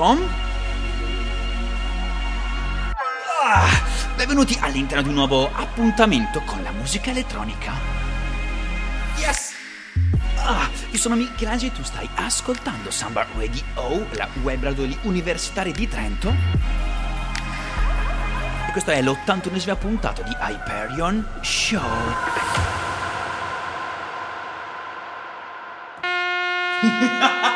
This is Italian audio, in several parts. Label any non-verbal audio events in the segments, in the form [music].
welcome. Ah, benvenuti all'interno di un nuovo appuntamento con la musica elettronica. Yes! Ah, io sono Michelangelo e tu stai ascoltando Samba Radio, la web radio degli universitari di Trento. E questa è l'81esima puntata di Hyperion Show. [laughs]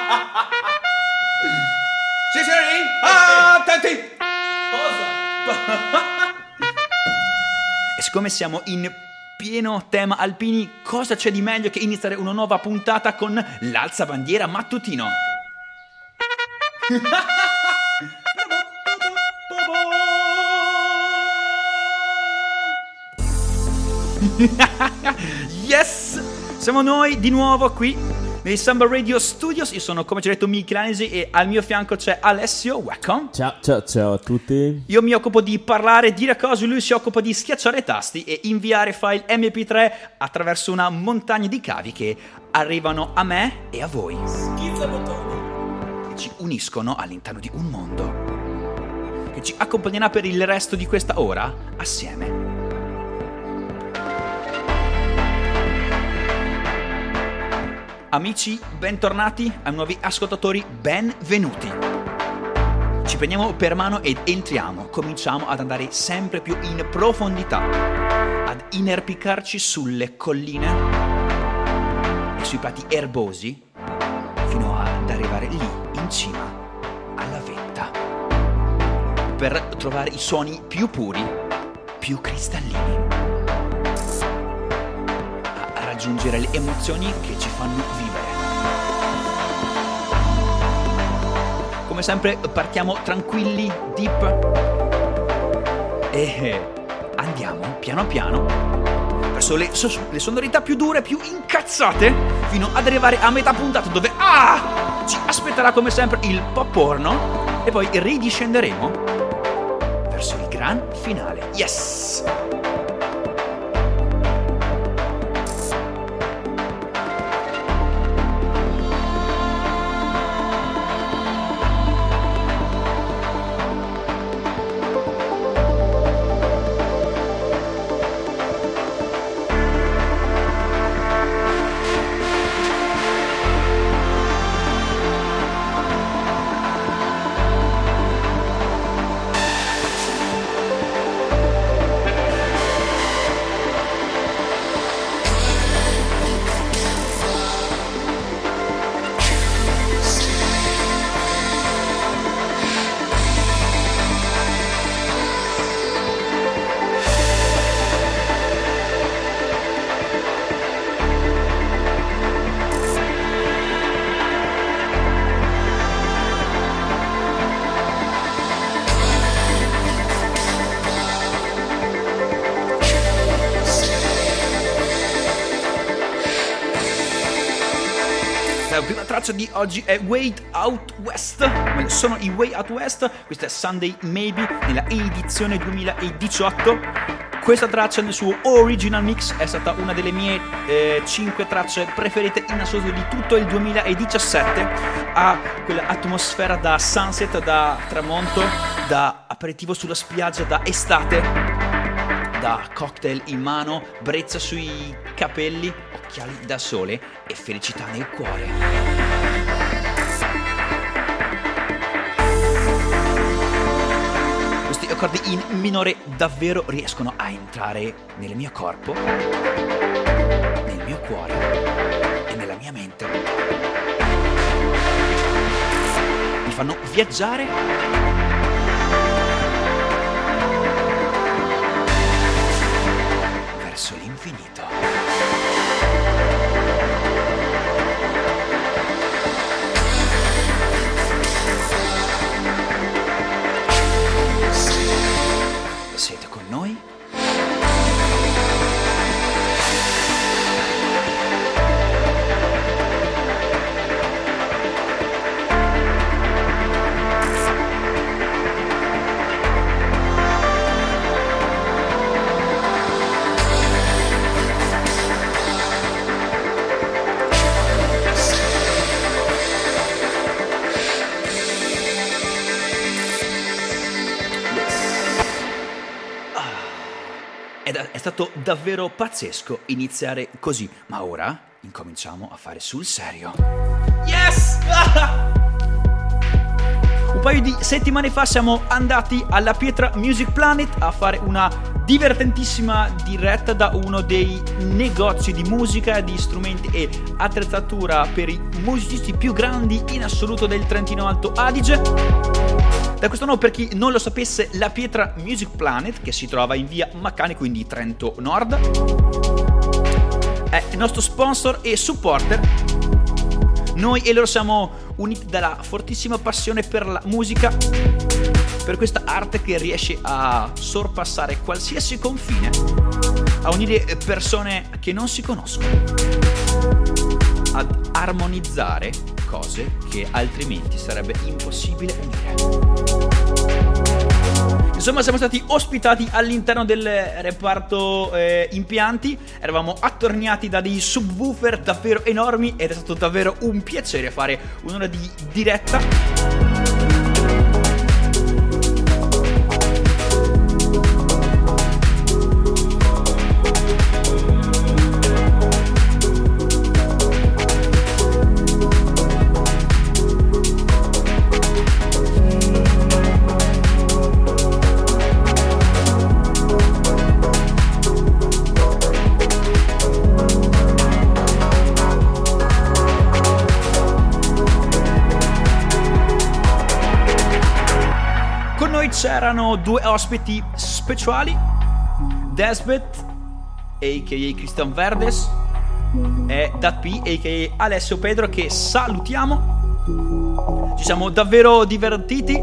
siccome siamo in pieno tema alpini, cosa c'è di meglio che iniziare una nuova puntata con l'alzabandiera mattutino? [laughs] yes! Siamo noi di nuovo qui nei Samba Radio Studios. Io sono come ci ha detto Michelangelo e al mio fianco c'è Alessio. Welcome. Ciao, ciao, ciao a tutti. Io mi occupo di parlare, dire cose, lui si occupa di schiacciare i tasti e inviare file MP3 attraverso una montagna di cavi che arrivano a me e a voi. Schizza bottoni. Che ci uniscono all'interno di un mondo. Che ci accompagnerà per il resto di questa ora assieme. Amici, bentornati, ai nuovi ascoltatori, benvenuti. Ci prendiamo per mano ed entriamo, cominciamo ad andare sempre più in profondità, ad inerpicarci sulle colline e sui prati erbosi fino ad arrivare lì, in cima, alla vetta, per trovare i suoni più puri, più cristallini a raggiungere le emozioni che ci fanno vivere. Come sempre partiamo tranquilli, deep e andiamo piano piano verso le, so- le sonorità più dure, più incazzate, fino ad arrivare a metà puntata dove ah, ci aspetterà come sempre il pop porno e poi ridiscenderemo verso il gran finale. Yes! Traccia di oggi è Wait Out West. Sono i Way Out West. Questa è Sunday Maybe nella edizione 2018. Questa traccia nel suo original mix è stata una delle mie 5 tracce preferite in assoluto di tutto il 2017. Ha quell'atmosfera da sunset, da tramonto, da aperitivo sulla spiaggia, da estate, da cocktail in mano, brezza sui capelli, occhiali da sole e felicità nel cuore. Accordi in minore davvero riescono a entrare nel mio corpo, nel mio cuore e nella mia mente. Mi fanno viaggiare verso l'infinito. Davvero pazzesco iniziare così, ma ora incominciamo a fare sul serio. Yes! [laughs] Un paio di settimane fa siamo andati alla Pietra Music Planet a fare una divertentissima diretta da uno dei negozi di musica, di strumenti e attrezzatura per i musicisti più grandi in assoluto del Trentino Alto Adige. Da questo nome, per chi non lo sapesse, la Pietra Music Planet, che si trova in via Maccani, quindi Trento Nord, è il nostro sponsor e supporter. Noi e loro siamo uniti dalla fortissima passione per la musica, per questa arte che riesce a sorpassare qualsiasi confine, a unire persone che non si conoscono, ad armonizzare cose che altrimenti sarebbe impossibile unire. Insomma, siamo stati ospitati all'interno del reparto eh, impianti. Eravamo attorniati da dei subwoofer davvero enormi ed è stato davvero un piacere fare un'ora di diretta. C'erano due ospiti speciali, Desbet, a.k.a. Christian Verdes, e Dat P, a.k.a. Alessio Pedro, che salutiamo. Ci siamo davvero divertiti,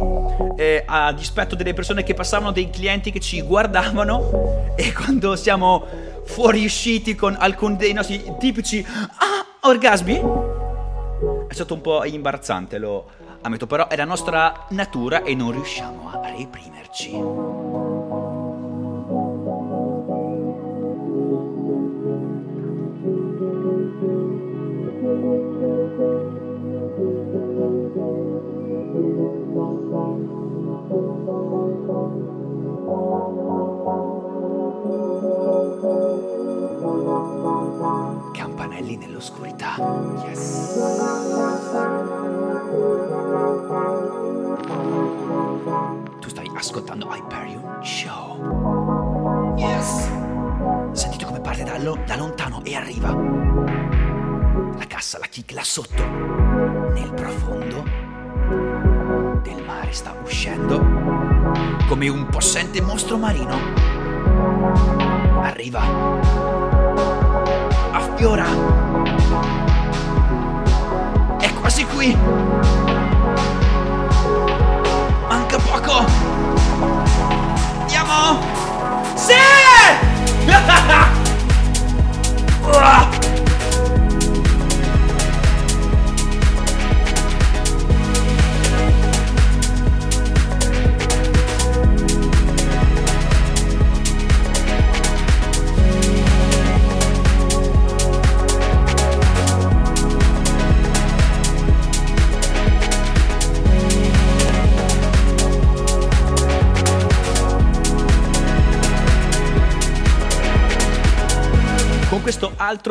eh, a dispetto delle persone che passavano, dei clienti che ci guardavano, [laughs] e quando siamo fuoriusciti con alcuni dei nostri tipici ah, orgasmi, è stato un po' imbarazzante, lo ammetto, però è la nostra natura e non riusciamo a reprimerci. Campanelli nell'oscurità. Yes. Show. Yes! Sentite come parte da, lo- da lontano e arriva. La cassa, la kick là sotto. Nel profondo del mare sta uscendo come un possente mostro marino. Arriva. Affiora. È quasi qui. ha ha ha!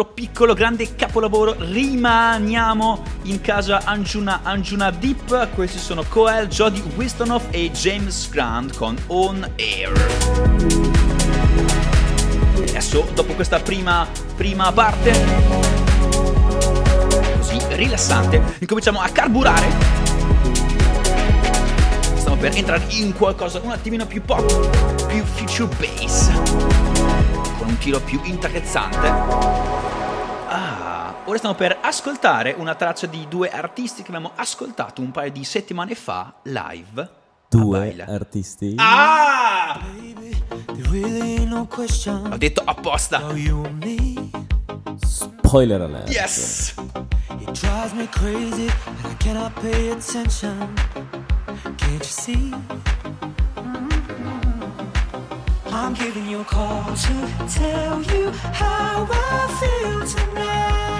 Altro piccolo grande capolavoro rimaniamo in casa Anjuna Anjuna Deep. Questi sono Coel, Jody Wistonoff e James Grant con On Air. Adesso, dopo questa prima, prima parte, così rilassante, incominciamo a carburare. Stiamo per entrare in qualcosa un attimino più pop, più future bass con un tiro più intrezzante. Ora stiamo per ascoltare una traccia di due artisti che abbiamo ascoltato un paio di settimane fa live. Due artisti. Ah! Really no L'ho detto apposta. Spoiler alert. Yes! It drives me crazy and I cannot pay attention. Can't you see? I'm giving you a call to tell you how I feel tonight.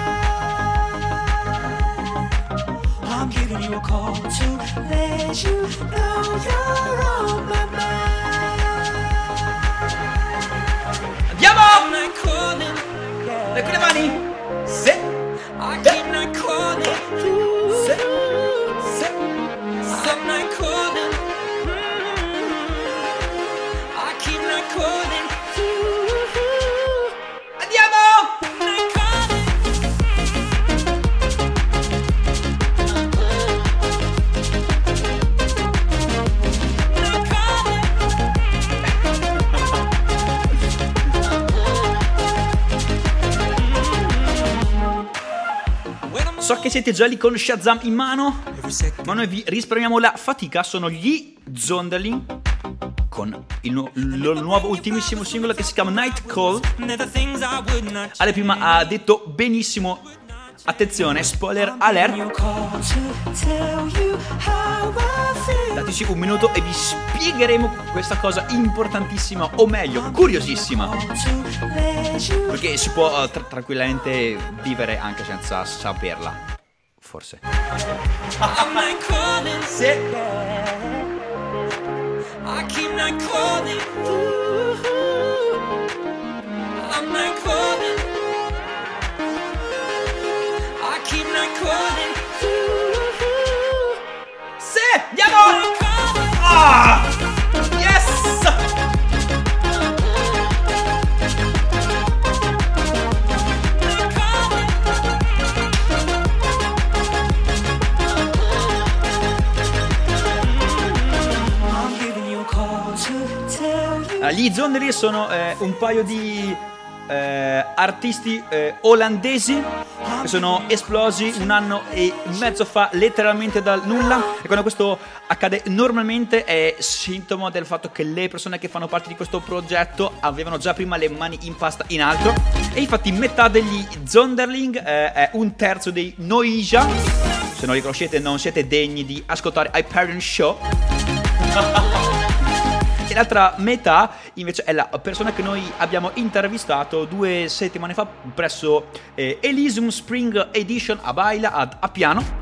you a call to let you know you're on my mind. Andiamo! Ecco, ecco le mani. Siete già lì con Shazam in mano, ma noi vi risparmiamo la fatica. Sono gli Zonderling con il, nu- loro nuovo ultimissimo singolo che si chiama Night Call. Ale prima ha detto benissimo. Attenzione, spoiler alert. Dateci un minuto e vi spiegheremo questa cosa importantissima, o meglio, curiosissima. Perché si può eh, tra- tranquillamente vivere anche senza saperla. Forse. I'm not calling. Sì. I keep not calling. Gli Zoneri sono eh, un paio di eh, artisti eh, olandesi che sono esplosi un anno e mezzo fa letteralmente dal nulla. E quando questo accade normalmente è sintomo del fatto che le persone che fanno parte di questo progetto avevano già prima le mani in pasta in alto e infatti metà degli Zonderling eh, è un terzo dei Noisia. Se non li conoscete non siete degni di ascoltare Hyperion Show [laughs] e l'altra metà invece è la persona che noi abbiamo intervistato due settimane fa presso eh, Elysium Spring Edition a Baila ad Appiano.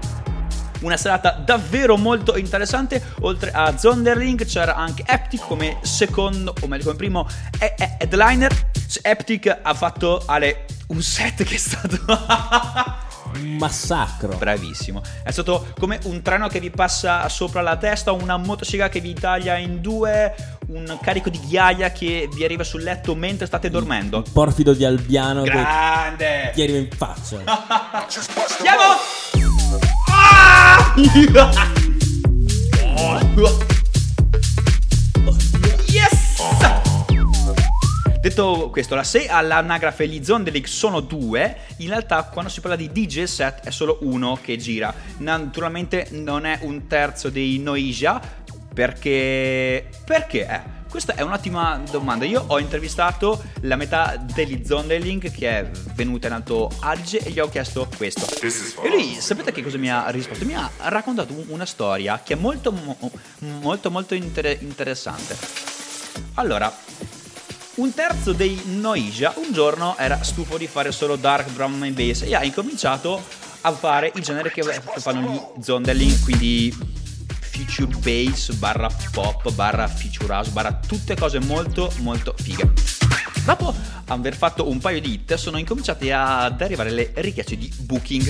Una serata davvero molto interessante. Oltre a Zonderling c'era anche Eptic come secondo, o meglio come primo e- e- headliner. Eptic ha fatto Ale un set che è stato [laughs] Un massacro. Bravissimo. È stato come un treno che vi passa sopra la testa, una motosega che vi taglia in due, un carico di ghiaia che vi arriva sul letto mentre state dormendo. Porfido di Albiano che Grande! ti arriva in faccia. [laughs] Andiamo! Ah! [laughs] Yes! Detto questo, la se all'anagrafe gli Zonderling sono due, in realtà quando si parla di DJ set è solo uno che gira. Naturalmente non è un terzo dei Noisia, perché... Perché? Eh, questa è un'ottima domanda. Io ho intervistato la metà degli Zonderling che è venuta in Alto Adige e gli ho chiesto questo. E lui, sapete che cosa mi ha risposto? Mi ha raccontato un- una storia che è molto, mo- molto, molto inter- interessante. Allora, un terzo dei Noisia un giorno era stufo di fare solo dark drum and bass e ha incominciato a fare il genere che fanno gli Zonderling, quindi future bass barra pop barra future house barra tutte cose molto molto fighe. Dopo aver fatto un paio di hit sono incominciate ad arrivare le richieste di booking.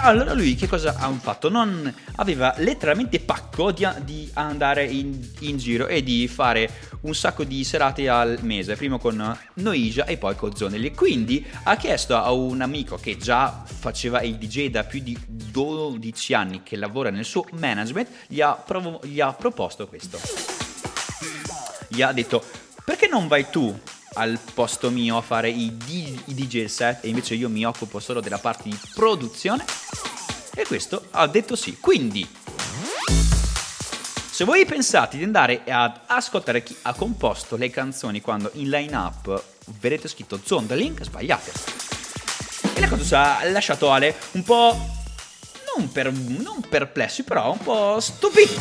Allora lui che cosa ha fatto? Non aveva letteralmente pacco di, di andare in, in giro e di fare un sacco di serate al mese, prima con Noisia e poi con Zonelli. Quindi ha chiesto a un amico che già faceva il DJ da più di 12 anni, che lavora nel suo management, gli ha, provo- gli ha proposto questo. Gli ha detto, perché non vai tu al posto mio a fare i, DJ set e invece io mi occupo solo della parte di produzione? E questo ha detto sì. Quindi, se voi pensate di andare ad ascoltare chi ha composto le canzoni quando in line up vedete scritto Zonderling, sbagliate. E la cosa ha lasciato Ale un po'. non, per, non perplessi, però un po' stupiti.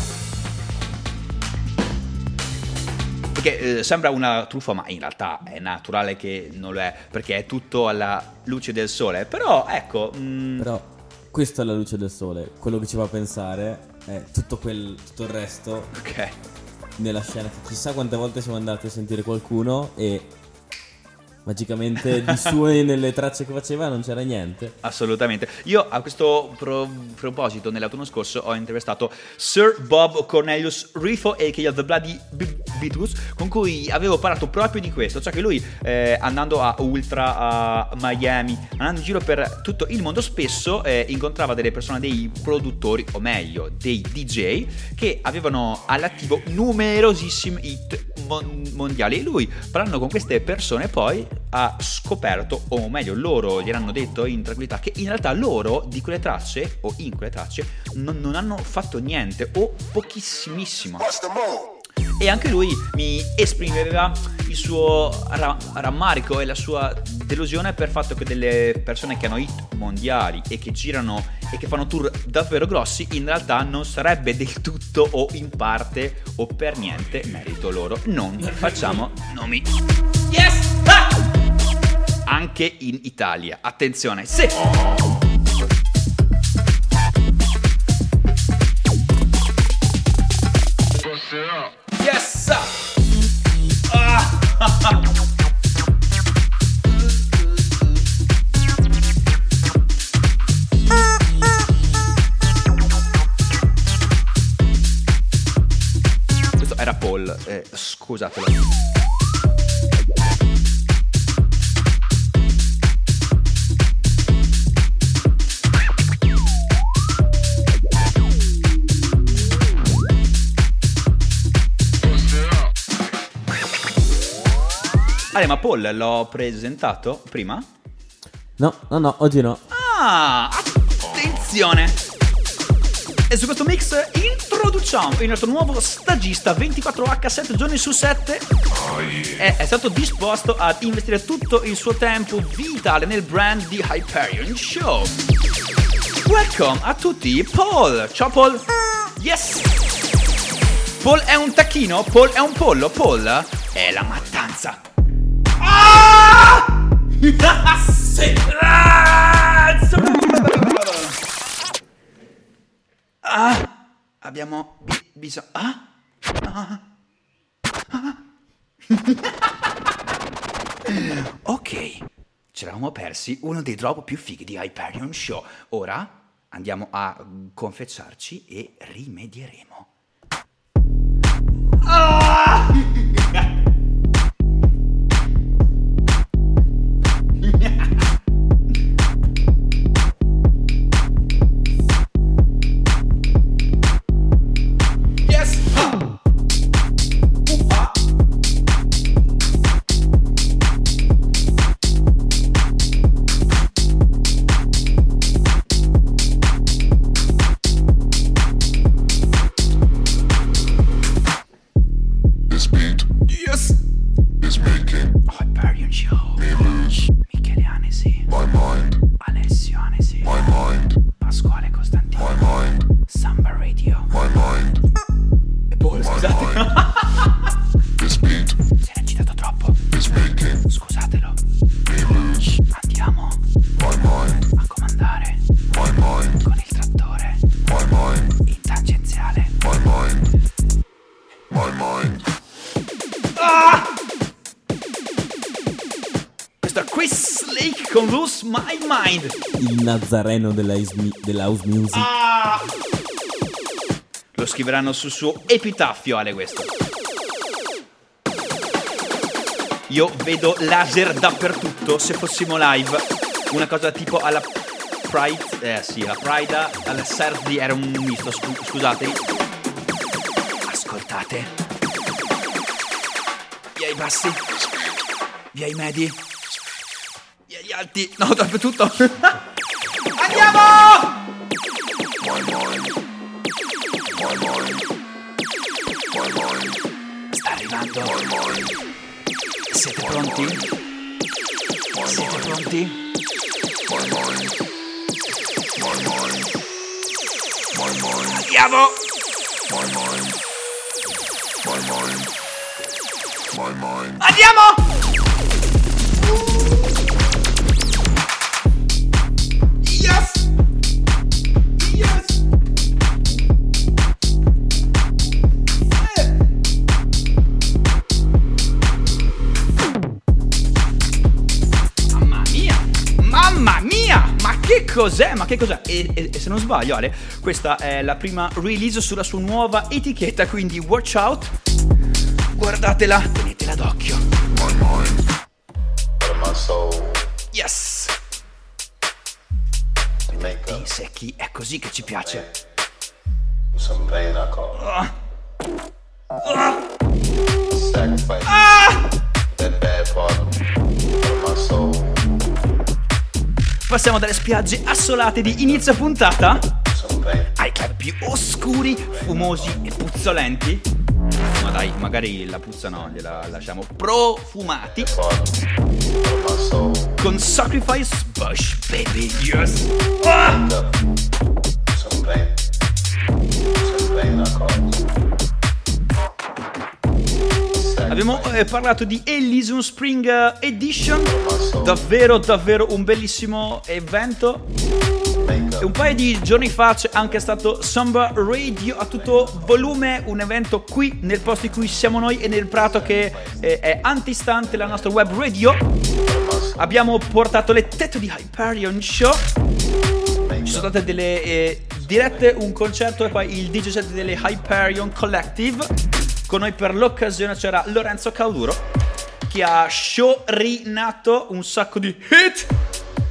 Perché eh, sembra una truffa, ma in realtà è naturale che non lo è, perché è tutto alla luce del sole. Però ecco, mm, Però questa è la luce del sole. Quello che ci fa pensare è tutto, quel, tutto il resto ok. nella scena. Chissà quante volte siamo andati a sentire qualcuno e magicamente di suoi [laughs] nelle tracce che faceva non c'era niente. Assolutamente. Io a questo pro- proposito, nell'autunno scorso, ho intervistato Sir Bob Cornelius Rifo, a.k.a. The Bloody Beatles, con cui avevo parlato proprio di questo. Cioè che lui, eh, andando a Ultra, a Miami, andando in giro per tutto il mondo, spesso eh, incontrava delle persone, dei produttori, o meglio, dei DJ, che avevano all'attivo numerosissimi hit mon- mondiali. E lui, parlando con queste persone, poi ha scoperto, o meglio loro gli hanno detto in tranquillità, che in realtà loro di quelle tracce, o in quelle tracce, non, non hanno fatto niente, o pochissimissimo. E anche lui mi esprimeva il suo ra- rammarico e la sua delusione per il fatto che delle persone che hanno hit mondiali e che girano e che fanno tour davvero grossi in realtà non sarebbe del tutto o in parte o per niente merito loro. Non facciamo nomi. Yes! Ah! Anche in Italia. Attenzione, sì! Scusatelo. Ale, ma Paul l'ho presentato prima? No, no, no, oggi no. Ah, attenzione! E su questo mix introduciamo il nostro nuovo stagista 24H 7 giorni su 7 è, è stato disposto ad investire tutto il suo tempo vitale nel brand di Hyperion Show. Welcome a tutti, Paul! Ciao Paul! Yes! Paul è un tacchino? Paul è un pollo? Paul è la mattanza. Ah! [laughs] Sì. Ah! Abbiamo bi- bisogno. Ah? Ah? Ah? [laughs] ok, ci eravamo persi uno dei drop più fighi di Hyperion Show. Ora andiamo a confessarci e rimedieremo. Ah! Nazareno della, ismi- della house music. Lo scriveranno sul suo epitaffio, Ale, questo. Io vedo laser dappertutto se fossimo live. Una cosa tipo alla Pride, eh sì, la Pride alla Serdi era un misto, scu- scusate. Ascoltate. Via i bassi. Via i medi. Via gli alti. No, dappertutto. [laughs] pronti? Siete pronti? Andiamo! Andiamo! Cos'è? Ma che cos'è? E, e- e se non sbaglio, Ale, questa è la prima release sulla sua nuova etichetta, quindi watch out. Guardatela, tenetela d'occhio. My mind, my soul Yes! up secchi, è così che ci piace. some pain I call Passiamo dalle spiagge assolate di inizio puntata ai club più oscuri, fumosi e puzzolenti. Ma dai, magari la puzza no, gliela lasciamo profumati. Con Sacrifice Bush, baby, yes! Ah! Abbiamo eh, parlato di Elysium Spring eh, Edition, davvero davvero un bellissimo evento. E un paio di giorni fa c'è anche stato Samba Radio a tutto volume, un evento qui nel posto in cui siamo noi e nel prato che eh, è antistante la nostra web radio. Abbiamo portato le tette di Hyperion Show. Ci sono state delle eh, dirette, un concerto e poi il DJ set delle Hyperion Collective. Con noi per l'occasione c'era Lorenzo Cauduro che ha sciorinato un sacco di hit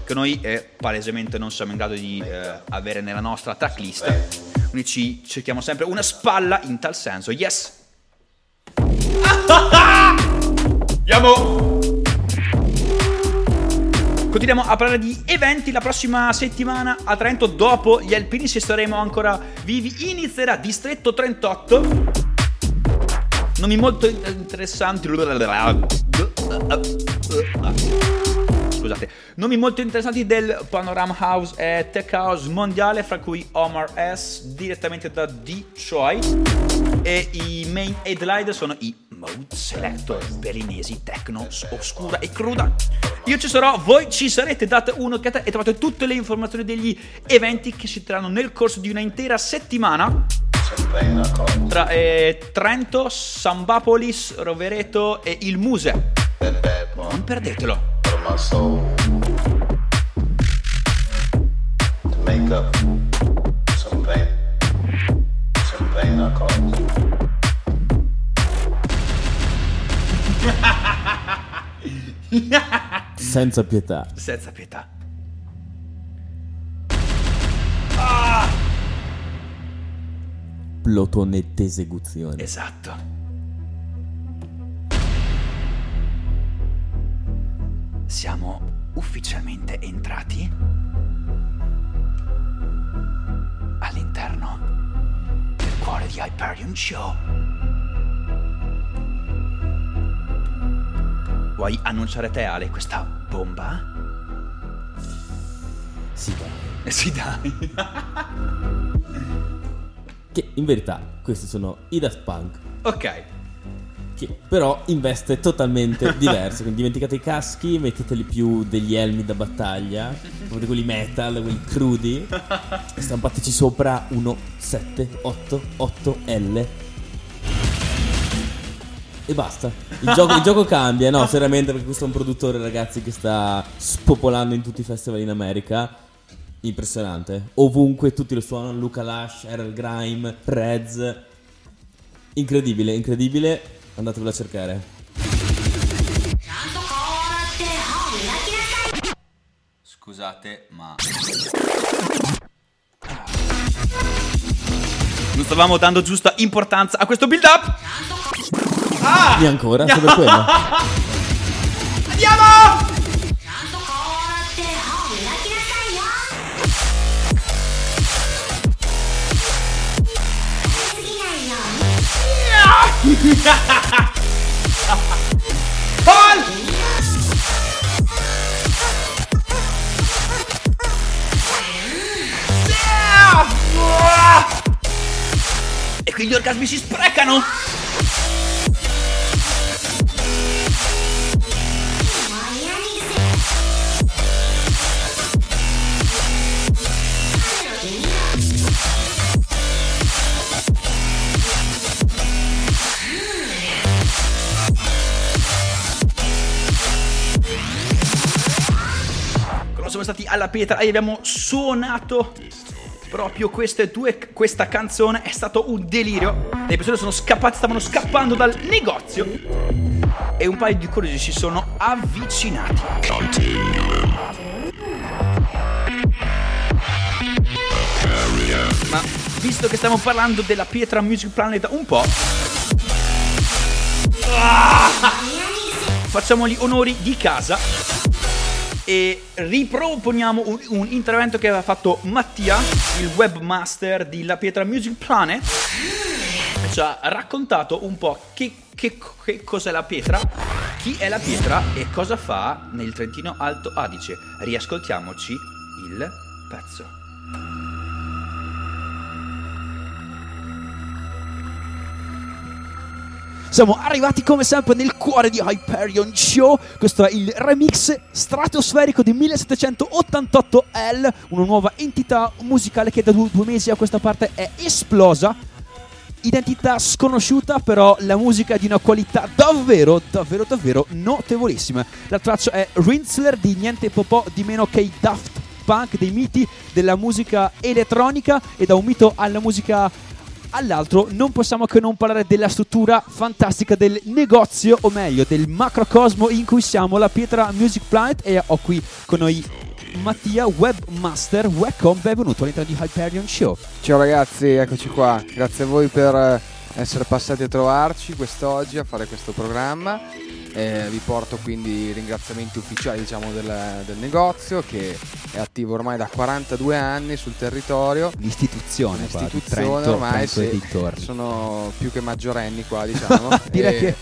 che noi eh, palesemente non siamo in grado di eh, avere nella nostra tracklist. Quindi ci cerchiamo sempre una spalla in tal senso. Yes! [laughs] Andiamo! Continuiamo a parlare di eventi la prossima settimana a Trento. Dopo gli alpini, se saremo ancora vivi, inizierà Distretto 38. Nomi molto interessanti. Scusate, nomi molto interessanti del Panorama House e Tech House mondiale, fra cui Omar S, direttamente da Detroit. E i main headliner sono i Mode Selector, berlinesi, techno, oscura e cruda. Io ci sarò, voi ci sarete, date un'occhiata e trovate tutte le informazioni degli eventi che si terranno nel corso di una intera settimana Tra eh, Trento, Sambapolis, Rovereto e il Muse. Non perdetelo. Senza pietà. Senza pietà. Plotonette esecuzione. Esatto. Siamo ufficialmente entrati all'interno del cuore di Hyperion Show. Vuoi annunciare te Ale questa bomba? Sì, dai. Eh sì dai. [laughs] Che in verità questi sono i Daft Punk. ok. Che però in veste totalmente [laughs] diverse. Quindi dimenticate i caschi, metteteli più degli elmi da battaglia, proprio di quelli metal, quelli crudi. E stampateci sopra uno 7, 8, 8 L. E basta. Il gioco, il gioco cambia, no? Seriamente, perché questo è un produttore, ragazzi, che sta spopolando in tutti i festival in America. Impressionante. Ovunque tutti lo suonano. Luca Lash, Errol Grime, Reds. Incredibile, incredibile. Andatevelo a cercare. Scusate, ma. Non stavamo dando giusta importanza a questo build up. E ancora? Solo quello. [laughs] Andiamo! Paul! E qui gli orgasmi si sprecano! Stati alla pietra e abbiamo suonato proprio queste due, questa canzone è stato un delirio. Le persone sono scappate, stavano scappando dal negozio e un paio di curiosi si sono avvicinati. Ma visto che stiamo parlando della pietra Music Planet un po', ah, facciamo gli onori di casa e riproponiamo un, un intervento che aveva fatto Mattia, il webmaster di La Pietra Music Planet. Ci ha raccontato un po' che, che- che cos'è la pietra, chi è la pietra e cosa fa nel Trentino Alto Adige. Riascoltiamoci il pezzo. Siamo arrivati come sempre nel cuore di Hyperion Show. Questo è il remix stratosferico di 1788L, una nuova entità musicale che da due, due mesi a questa parte è esplosa. Identità sconosciuta, però la musica è di una qualità davvero, davvero, davvero notevolissima. La traccia è Rinsler di niente po' po' di meno che i Daft Punk, dei miti della musica elettronica e da un mito alla musica all'altro non possiamo che non parlare della struttura fantastica del negozio, o meglio del macrocosmo in cui siamo, la Pietra Music Planet e ho qui con noi Mattia, webmaster, welcome, benvenuto all'interno di Hyperion Show. Ciao ragazzi, eccoci qua. Grazie a voi per eh, essere passati a trovarci quest'oggi a fare questo programma. Eh, vi porto quindi i ringraziamenti ufficiali diciamo, del, del negozio che è attivo ormai da 42 anni sul territorio. L'istituzione, qua, di Istituzione Trento, ormai Trento sì, sono più che maggiorenni qua diciamo. [laughs] Direi che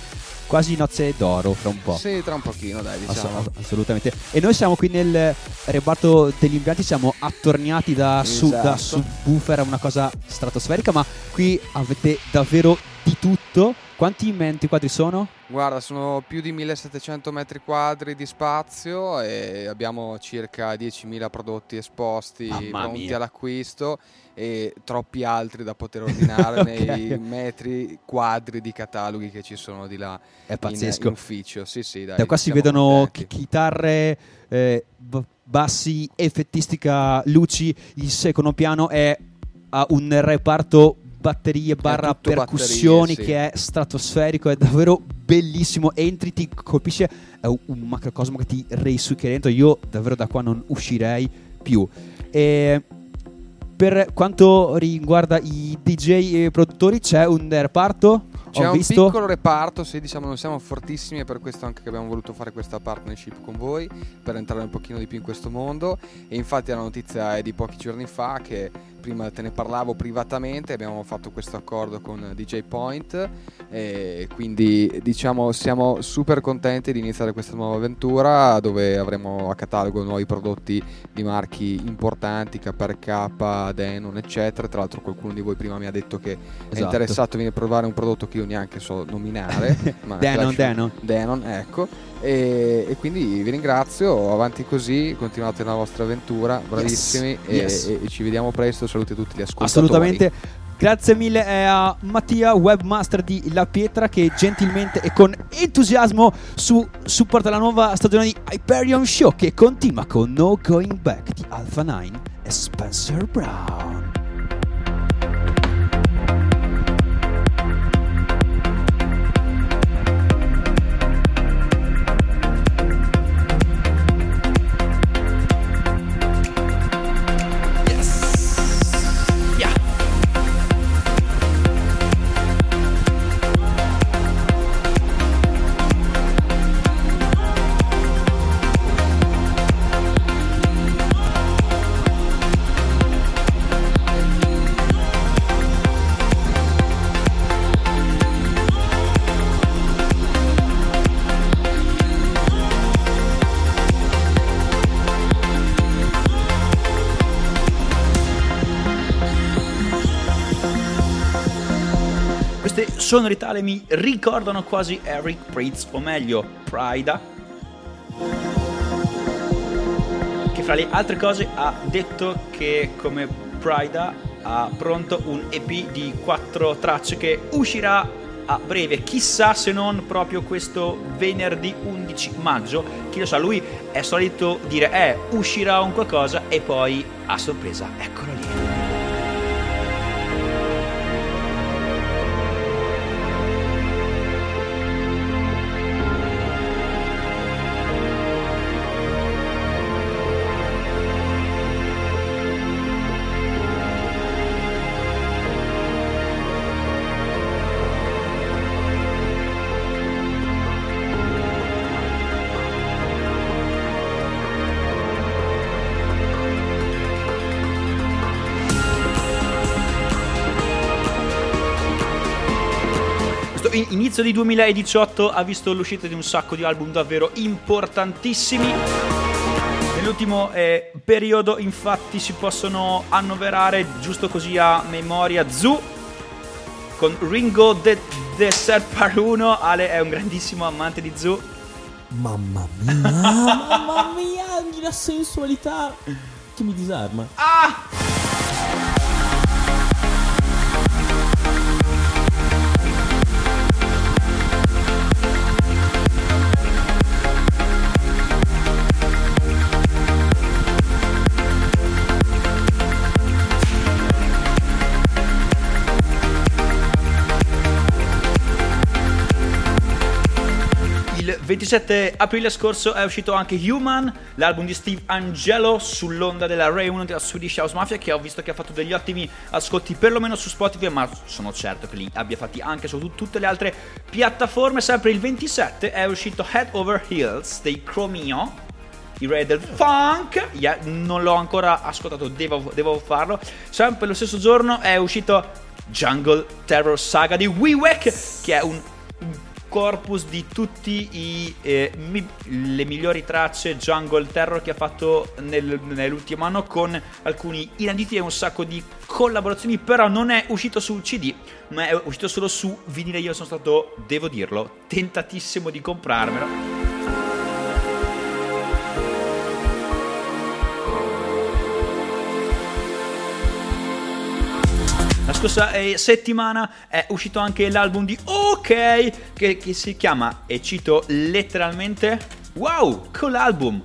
quasi nozze d'oro fra un po'. Sì, tra un pochino dai diciamo. Ass- assolutamente. E noi siamo qui nel reparto degli impianti, siamo attorniati da, su- da Esatto. subwoofer, è una cosa stratosferica, ma qui avete davvero di tutto. Quanti metri quadri sono? Guarda, sono più di 1700 metri quadri di spazio e abbiamo circa 10.000 prodotti esposti, Mamma pronti mia. all'acquisto e troppi altri da poter ordinare [laughs] Ok. nei metri quadri di cataloghi che ci sono di là È in, pazzesco. in ufficio. Sì, sì, dai, da qua si vedono contenti. chi- chitarre, eh, bassi, effettistica, luci. Il secondo piano è ha un reparto batterie barra percussioni batterie, sì. che è stratosferico, è davvero bellissimo. Entri, ti colpisce, è un, un macrocosmo che ti reisucchia dentro. Io davvero da qua non uscirei più. E per quanto riguarda i DJ e produttori, c'è un reparto. C'è Ho un visto. piccolo reparto, sì, diciamo non siamo fortissimi, è per questo anche che abbiamo voluto fare questa partnership con voi, per entrare un pochino di più in questo mondo. E infatti la notizia è di pochi giorni fa che prima te ne parlavo privatamente, abbiamo fatto questo accordo con DJ Point e quindi diciamo siamo super contenti di iniziare questa nuova avventura dove avremo a catalogo nuovi prodotti di marchi importanti, KRK, Denon, eccetera. Tra l'altro qualcuno di voi prima mi ha detto che è Esatto. interessato a venire a provare un prodotto che io neanche so nominare. [laughs] Denon, Denon. Denon, ecco. E, e quindi vi ringrazio, avanti così, continuate la vostra avventura, bravissimi e- yes. E, e ci vediamo presto, saluti a tutti gli ascoltatori. Assolutamente. Grazie mille eh, a Mattia, webmaster di La Pietra, che gentilmente e con entusiasmo su- supporta la nuova stagione di Hyperion Show che continua con No Going Back di Alpha 9 e Spencer Brown. Sonorità mi ricordano quasi Eric Pritz, o meglio, Prida. Che fra le altre cose ha detto che come Prida ha pronto un EP di quattro tracce che uscirà a breve, chissà se non proprio questo venerdì 11 maggio. Chi lo sa, lui è solito dire eh, uscirà un qualcosa e poi a sorpresa, eccolo lì. L'inizio di 2018 ha visto l'uscita di un sacco di album davvero importantissimi. Nell'ultimo eh, periodo infatti si possono annoverare, giusto così a memoria, Zoo con Ringo The Desert Part 1. Ale è un grandissimo amante di Zoo. Mamma mia, [laughs] mamma mia, la sensualità che mi disarma. Ah! 27 aprile scorso è uscito anche Human, l'album di Steve Angelo sull'onda della Ray 1 della Swedish House Mafia che ho visto che ha fatto degli ottimi ascolti perlomeno su Spotify ma sono certo che li abbia fatti anche su tut- tutte le altre piattaforme. Sempre il 27 è uscito Head Over Heels dei Chromio, i re del funk. Yeah, non l'ho ancora ascoltato, devo, devo farlo. Sempre lo stesso giorno è uscito Jungle Terror Saga di WeWack, che è un corpus di tutti i, eh, mi- le migliori tracce Jungle Terror che ha fatto nel- nell'ultimo anno con alcuni inediti e un sacco di collaborazioni però non è uscito sul CD ma è uscito solo su vinile. Io sono stato devo dirlo tentatissimo di comprarmelo scorsa eh, settimana è uscito anche l'album di OK che, che si chiama, e cito letteralmente, Wow, cool album!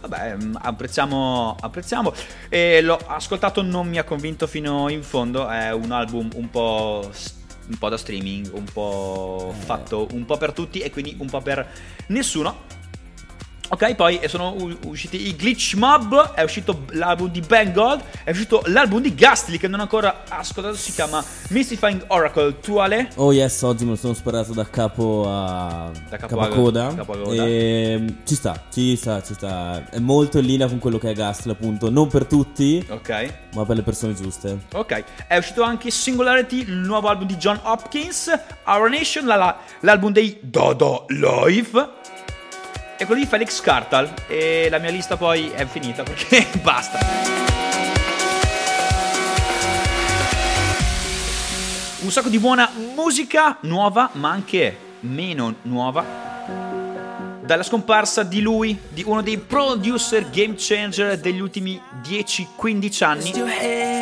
Vabbè, mm, apprezziamo, apprezziamo. E l'ho ascoltato, non mi ha convinto fino in fondo. È un album un po', un po' da streaming, un po' fatto un po' per tutti e quindi un po' per nessuno. Ok, poi sono usciti i Glitch Mob, è uscito l'album di Bang God, è uscito l'album di Ghastly che non ho ancora ascoltato, si chiama Mystifying Oracle. Tu Ale? Oh yes, oggi me lo sono sparato da capo a Da capo a- capocoda. capo a coda. E ci sta, ci sta, ci sta. È molto in linea con quello che è Gastly, appunto. Non per tutti, Ok. ma per le persone giuste. Ok, è uscito anche Singularity, il nuovo album di John Hopkins, Our Nation, la- la- l'album dei Dodo Live e quello di Felix Cartal. E la mia lista poi è finita perché [laughs] basta. Un sacco di buona musica, nuova ma anche meno nuova. Dalla scomparsa di lui, di uno dei producer game changer degli ultimi 10-15 anni.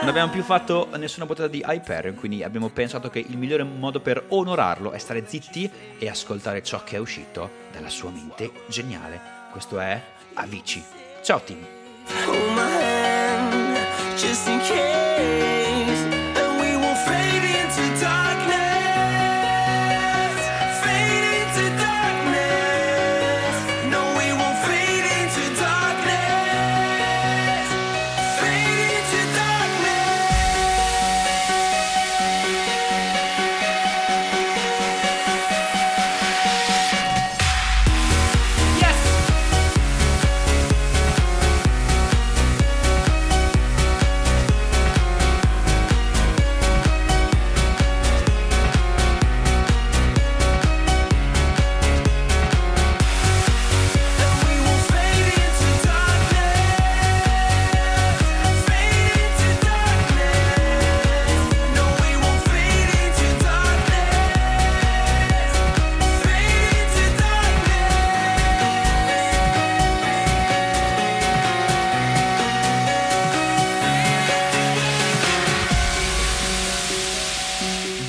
Non abbiamo più fatto nessuna puntata di Hyperion, quindi abbiamo pensato che il migliore modo per onorarlo è stare zitti e ascoltare ciò che è uscito dalla sua mente geniale. Questo è Avicii. Ciao team!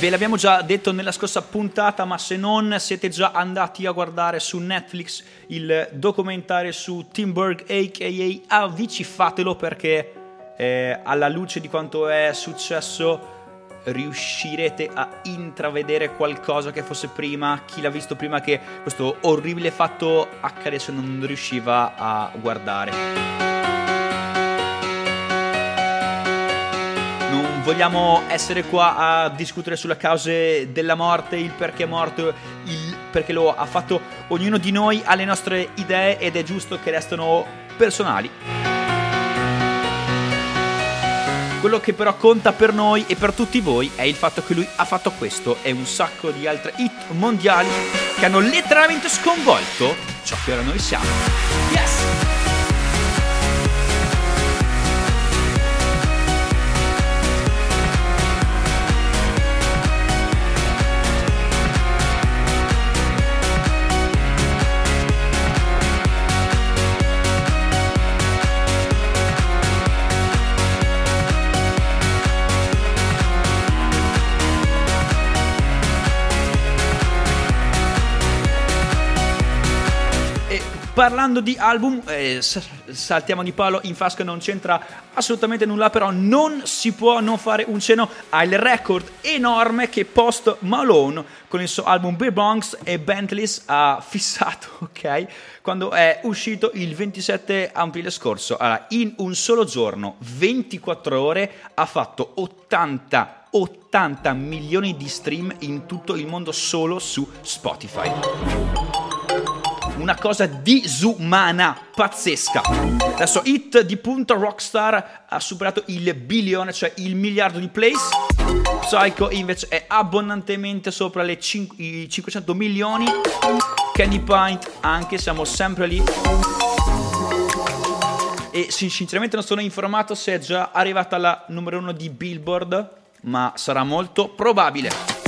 L'abbiamo già detto nella scorsa puntata, ma se non siete già andati a guardare su Netflix il documentario su Tim Burke, a.k.a. Avicii, fatelo perché eh, alla luce di quanto è successo riuscirete a intravedere qualcosa che fosse prima, chi l'ha visto prima che questo orribile fatto accadesse non riusciva a guardare. Vogliamo essere qua a discutere sulle cause della morte, il perché è morto, il perché lo ha fatto. Ognuno di noi ha le nostre idee ed è giusto che restano personali. Quello che però conta per noi e per tutti voi è il fatto che lui ha fatto questo e un sacco di altre hit mondiali che hanno letteralmente sconvolto ciò che ora noi siamo. Yes! Parlando di album, eh, saltiamo di palo in fasca, non c'entra assolutamente nulla, però non si può non fare un cenno al record enorme che Post Malone con il suo album Beer Bronx e Bentleys ha fissato, [laughs] ok? Quando è uscito il 27 aprile scorso. Allora, in un solo giorno, 24 ore, ha fatto 80 80 milioni di stream in tutto il mondo solo su Spotify una cosa disumana, pazzesca. Adesso Hit di punto Rockstar ha superato il bilione, cioè il miliardo di plays. Psycho invece è abbondantemente sopra i 500 milioni. Candy Pint anche, siamo sempre lì. E sin- sinceramente non sono informato se è già arrivata alla numero uno di Billboard, ma sarà molto probabile.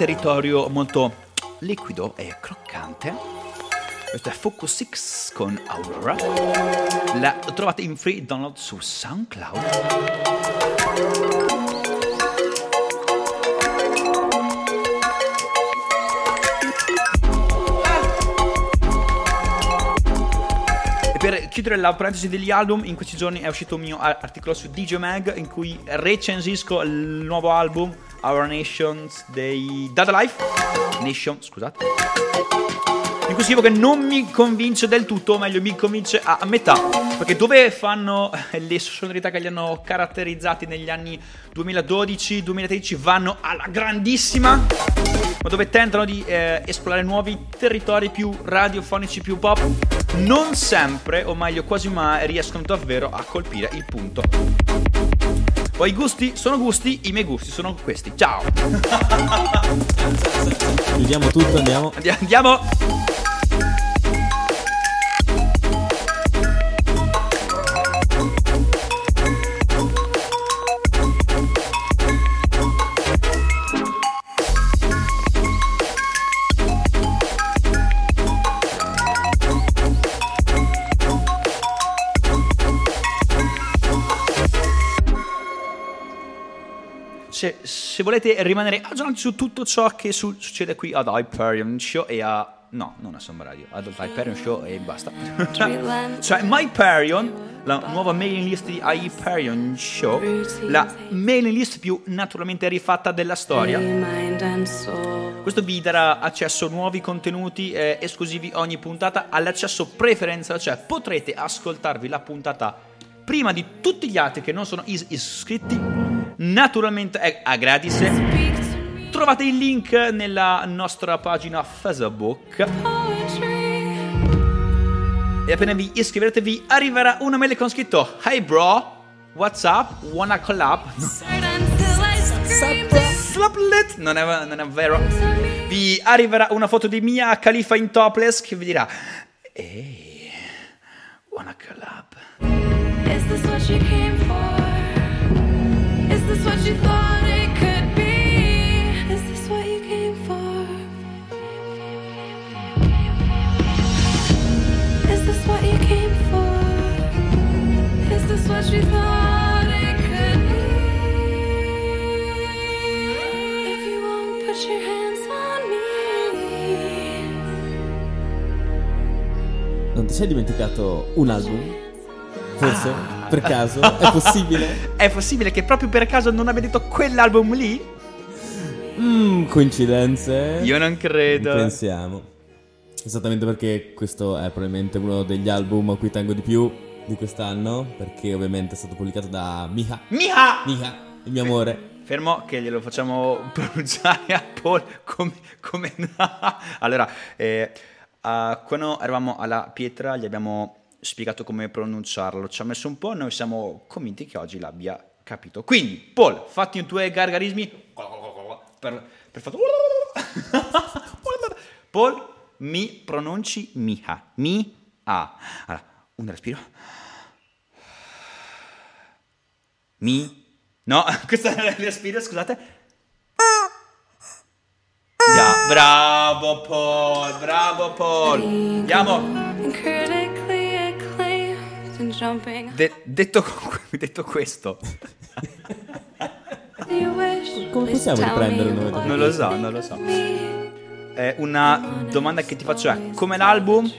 Territorio molto liquido e croccante. Questo è Focus 6 con Aurora. La trovate in free download su SoundCloud. Per chiudere la parentesi degli album, in questi giorni è uscito un mio articolo su DJ Mag in cui recensisco il nuovo album Our Nations dei Dada Life. Nation, scusate. In cui scrivo che non mi convince del tutto, o meglio, mi convince a metà. Perché dove fanno le sonorità che li hanno caratterizzati negli anni 2012-2013 vanno alla grandissima, ma dove tentano di eh, esplorare nuovi territori più radiofonici, più pop, non sempre, o meglio quasi mai, riescono davvero a colpire il punto. Poi i gusti sono gusti, i miei gusti sono questi. Ciao! Chiudiamo tutto, andiamo. Andi- Andiamo! Se, volete rimanere aggiornati su tutto ciò che su- succede qui ad Hyperion Show e a... No, non a Samba Radio, ad Hyperion Show e basta. [laughs] cioè, MyPerion, la nuova mailing list di Hyperion Show, la mailing list più naturalmente rifatta della storia. Questo vi darà accesso a nuovi contenuti eh, esclusivi ogni puntata, all'accesso preferenziale, cioè potrete ascoltarvi la puntata prima di tutti gli altri che non sono is- iscritti. Naturalmente è a gratis. Trovate il link nella nostra pagina Facebook. E appena vi iscriverete vi arriverà una mail con scritto Hey bro, what's up? Wanna collab? Slaplet? Non è, non è vero. Vi arriverà una foto di Mia Khalifa in topless che vi dirà Ehi, wanna collab? Non ti sei dimenticato un album? Forse? Ah. Per caso? È possibile? [laughs] È possibile che proprio per caso non abbia detto quell'album lì? Mmm, coincidenze? Io non credo. Pensiamo. Esattamente perché questo è probabilmente uno degli album a cui tengo di più di quest'anno, perché ovviamente è stato pubblicato da Miha. Miha! Miha, il mio amore. Fermo che glielo facciamo pronunciare a Paul come... come allora, eh, ah, quando eravamo alla pietra gli abbiamo spiegato come pronunciarlo, ci ha messo un po', noi siamo convinti che oggi l'abbia capito. Quindi, Paul, fatti i tuoi gargarismi per, per fatto... [laughs] Paul, mi pronunci Miha. Mi-a. Allora, un respiro. Mi. No, [laughs] questo è il respiro, scusate. Ya, bravo Paul, bravo Paul. Andiamo. De- detto, [laughs] detto questo, You wish, Come please possiamo tell riprendere me noi da what Non lo so, non lo so. eh, una domanda che ti faccio è: come l'album?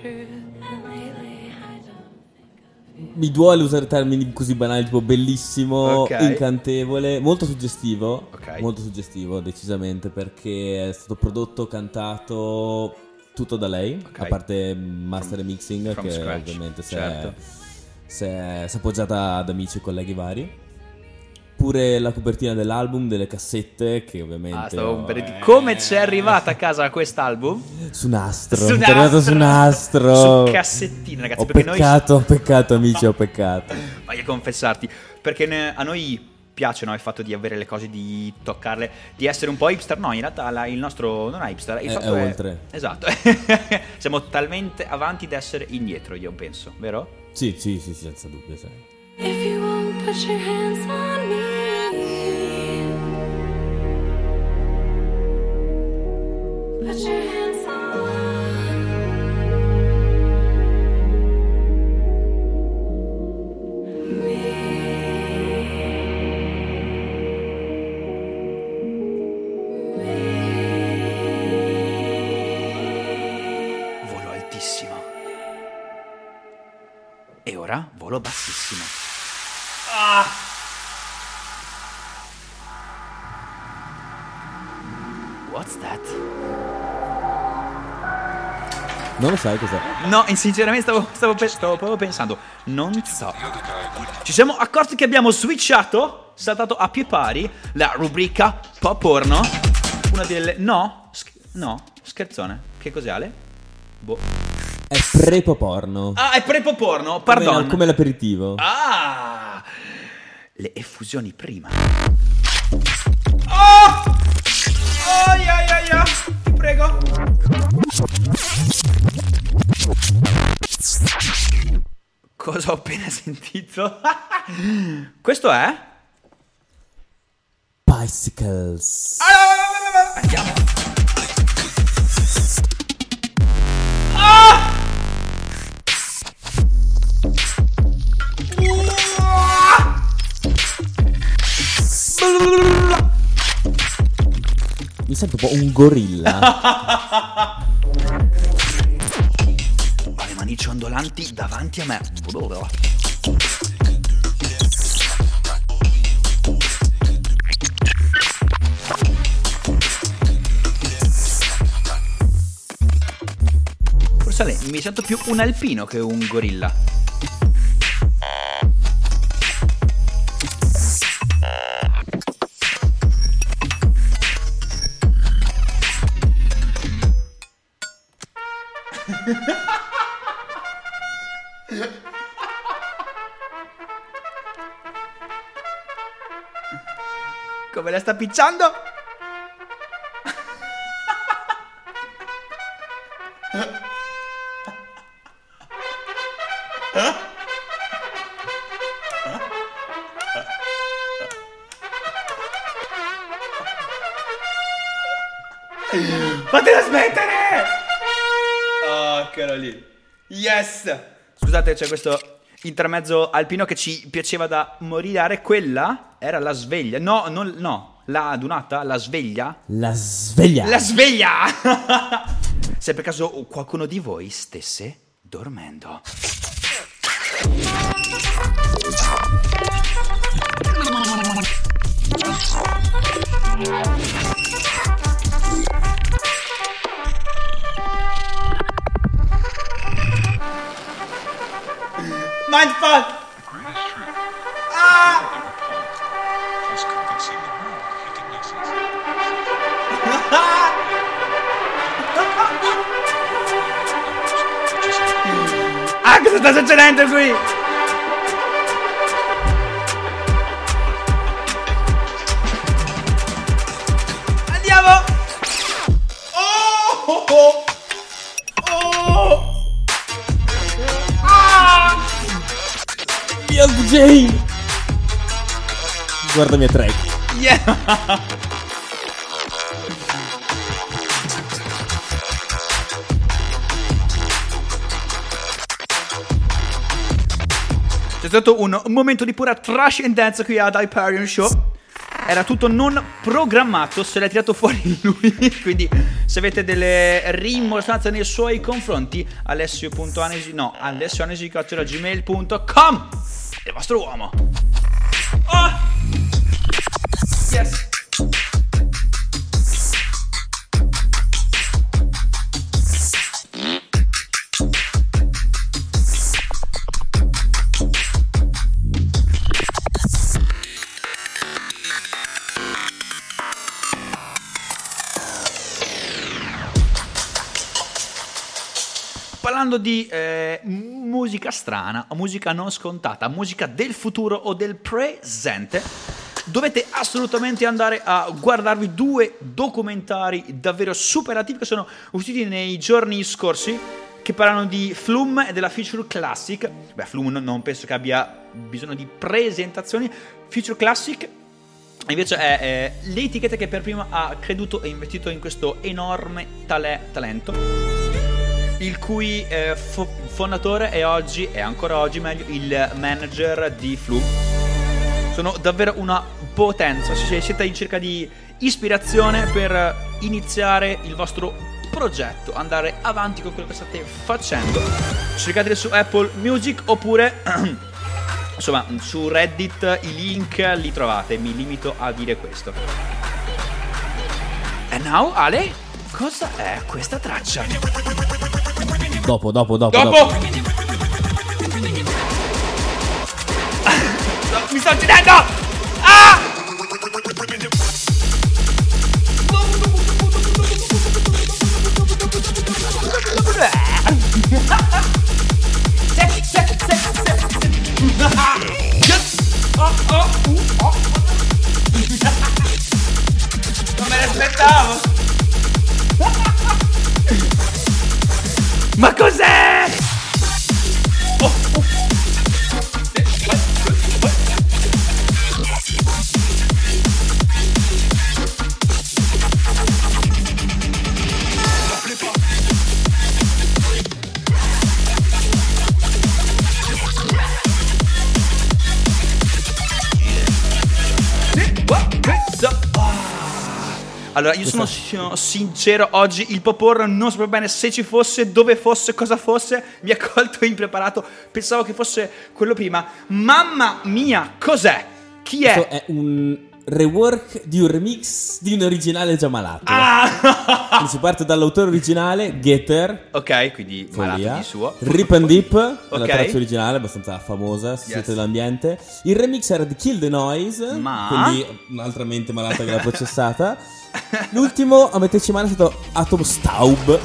Mi duole usare termini così banali, tipo bellissimo, Ok. incantevole, molto suggestivo. Ok. Molto suggestivo, decisamente, perché è stato prodotto, cantato tutto da lei, Ok. a parte master e mixing, from che scratch, ovviamente si, certo. è, si è- si è appoggiata ad amici e colleghi vari. Pure la copertina dell'album, delle cassette, che ovviamente... Ah, stavo ho- per dire- Come c'è arrivata a casa quest'album? Su nastro, Su mi è arrivato nastro. su nastro. Su cassettine, ragazzi, Ho perché noi- peccato, ho peccato, amici, ho peccato. [laughs] Voglio confessarti, perché ne- a noi piace no, il fatto di avere le cose, di toccarle, di essere un po' hipster. No, in realtà la- il nostro non è hipster, il È- fatto è è, oltre. Esatto. [laughs] Siamo talmente avanti da essere indietro, io penso, vero? Sì, sì, sì, senza dubbio, sì. If you won't put your hands on me. Put your hands Non lo sai cos'è? No, in- sinceramente stavo, stavo pe- stavo proprio pensando, non so. Ci siamo accorti che abbiamo switchato, saltato a più pari, la rubrica pop porno. Una delle... No, sch- no, scherzone. Che cos'è Ale? Boh. È prepo-porno. Ah, è prepo porno, Come- pardon. Come, l'aperitivo. Ah! Le effusioni prima. Oh! Ai ai! Ti prego. Cosa ho appena sentito? [laughs] Questo è? Bicycles. Andiamo. Mi sento un po' un gorilla. Ho le mani ciondolanti davanti a me. Forse Ale, mi sento più un alpino che un gorilla. Sta picciando? Fatela smettere! Oh, lì. Yes! Scusate, c'è questo intermezzo alpino che ci piaceva da morire. Quella era la sveglia. No, non, no. La adunata, la sveglia. La sveglia. La sveglia! [laughs] Se per caso qualcuno di voi stesse dormendo. Mindfuck! Cosa sta succedendo qui? Andiamo! Oh! Oh! Oh! Ah! Young Jane! Guarda mia track. Yeah! [laughs] C'è stato un, un momento di pura trash and dance qui ad Hyperion Show. Era tutto non programmato, se l'è tirato fuori [laughs] lui. Quindi, se avete delle rimostranze nei suoi confronti, alessio.anesi, no, alessioanesi.gmail.com Il vostro uomo. Oh! Yes. Parlando di eh, musica strana, musica non scontata, musica del futuro o del presente, dovete assolutamente andare a guardarvi due documentari davvero superlativi che sono usciti nei giorni scorsi che parlano di Flume e della Feature Classic. Beh, Flume non penso che abbia bisogno di presentazioni. Feature Classic invece è eh, l'etichetta che per prima ha creduto e investito in questo enorme tale- talento il cui eh, fo- fondatore è oggi, e ancora oggi meglio, il manager di Flume. Sono davvero una potenza, se siete in cerca di ispirazione per iniziare il vostro progetto, andare avanti con quello che state facendo, cercateli su Apple Music oppure [clears throat] insomma su Reddit i link li trovate, mi limito a dire questo. E now Ale, cosa è questa traccia? Dopo, dopo, dopo. Dopo! [laughs] Mi sto uccidendo! Ah! Allora, io sono, sono sincero, oggi il Popor non sapevo bene se ci fosse, dove fosse, cosa fosse, mi ha colto impreparato, pensavo che fosse quello prima. Mamma mia, cos'è? Chi è? Questo è un rework di un remix di un originale già malato. Ah! [laughs] Si parte dall'autore originale, Getter. ok, quindi malato di suo. Rip and Dip, è la traccia originale, abbastanza famosa, se Yes. siete dell'ambiente. Il remix era di Kill the Noise, Ma- quindi un'altra mente malata che l'ha [laughs] processata. [laughs] L'ultimo a metterci mano è stato Atom Staub.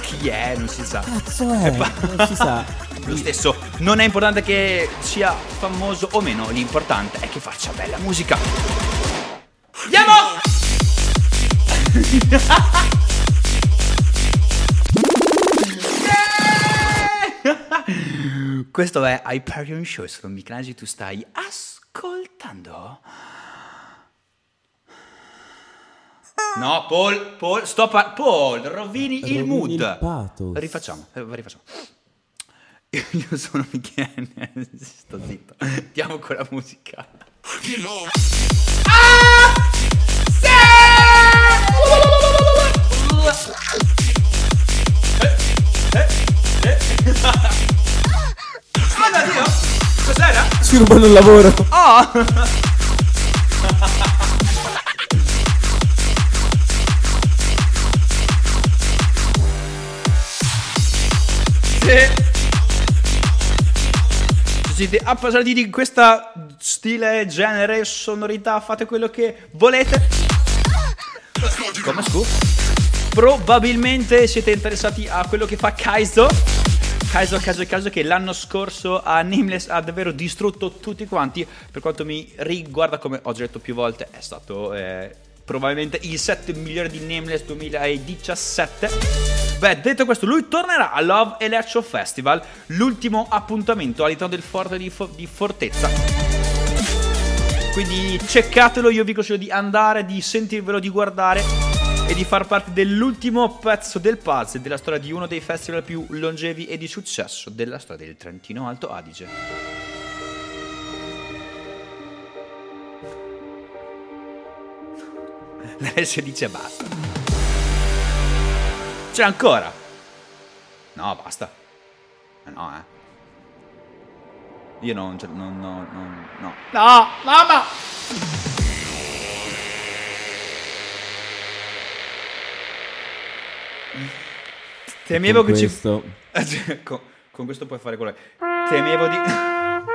Chi è? Non si sa. Cazzo è? Non si sa. [laughs] Lo stesso, non è importante che sia famoso o meno, l'importante è che faccia bella musica. Andiamo! [laughs] Questo è Hyperion Show, sono Michelangelo, tu stai ascoltando? No, Paul, Paul, stop par- Paul, rovini, rovini il mood. Il rifacciamo, eh, rifacciamo. [laughs] Io sono Michele, [laughs] sto zitto. Andiamo con la musica. Ah! Eh, eh, Cos'era? Si rubano il lavoro. Oh! [laughs] Se siete appassionati di questa stile, genere, sonorità, fate quello che volete. Come scoop. Probabilmente siete interessati a quello che fa Kaizo. Kaizo, Kaizo, Kaizo che l'anno scorso a Nameless ha davvero distrutto tutti quanti. Per quanto mi riguarda, come ho già detto più volte, è stato eh, probabilmente il 7 migliore di Nameless 2017. Beh, detto questo, lui tornerà a Love Electro Festival, l'ultimo appuntamento all'interno del forte di, Fo- di Fortezza. Quindi ceccatelo, io vi consiglio di andare, di sentirvelo, di guardare e di far parte dell'ultimo pezzo del puzzle della storia di uno dei festival più longevi e di successo della storia del Trentino Alto Adige. [laughs] L'Alessio dice basta. C'è ancora? No, basta. Eh No, eh. Io non, non, no, non, no. No, mamma! Temevo Con che ci... questo- Cioè, [laughs] con, con questo puoi fare quello che... Temevo di... [laughs]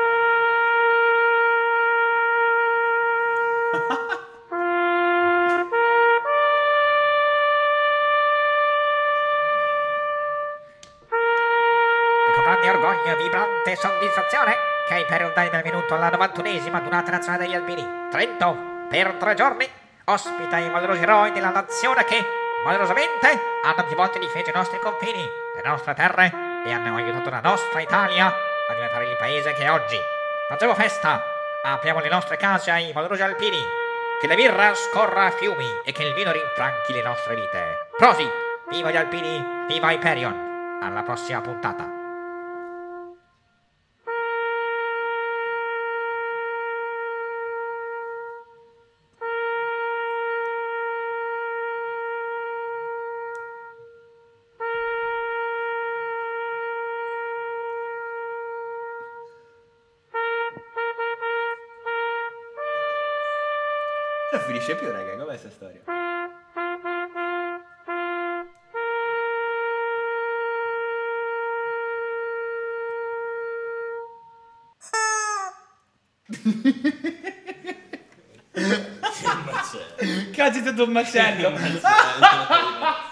dà il benvenuto alla 91esima durata nazionale degli Albini. Trento, per tre giorni, ospita i valorosi eroi della nazione che, valorosamente, hanno più volte difeso i nostri confini, le nostre terre e hanno aiutato la nostra Italia a diventare il paese che è oggi. Facciamo festa, apriamo le nostre case ai valorosi alpini, che la birra scorra a fiumi e che il vino rinfranchi le nostre vite. Prosit, viva gli alpini, viva Hyperion! Alla prossima puntata. Cazzo, è [laughs]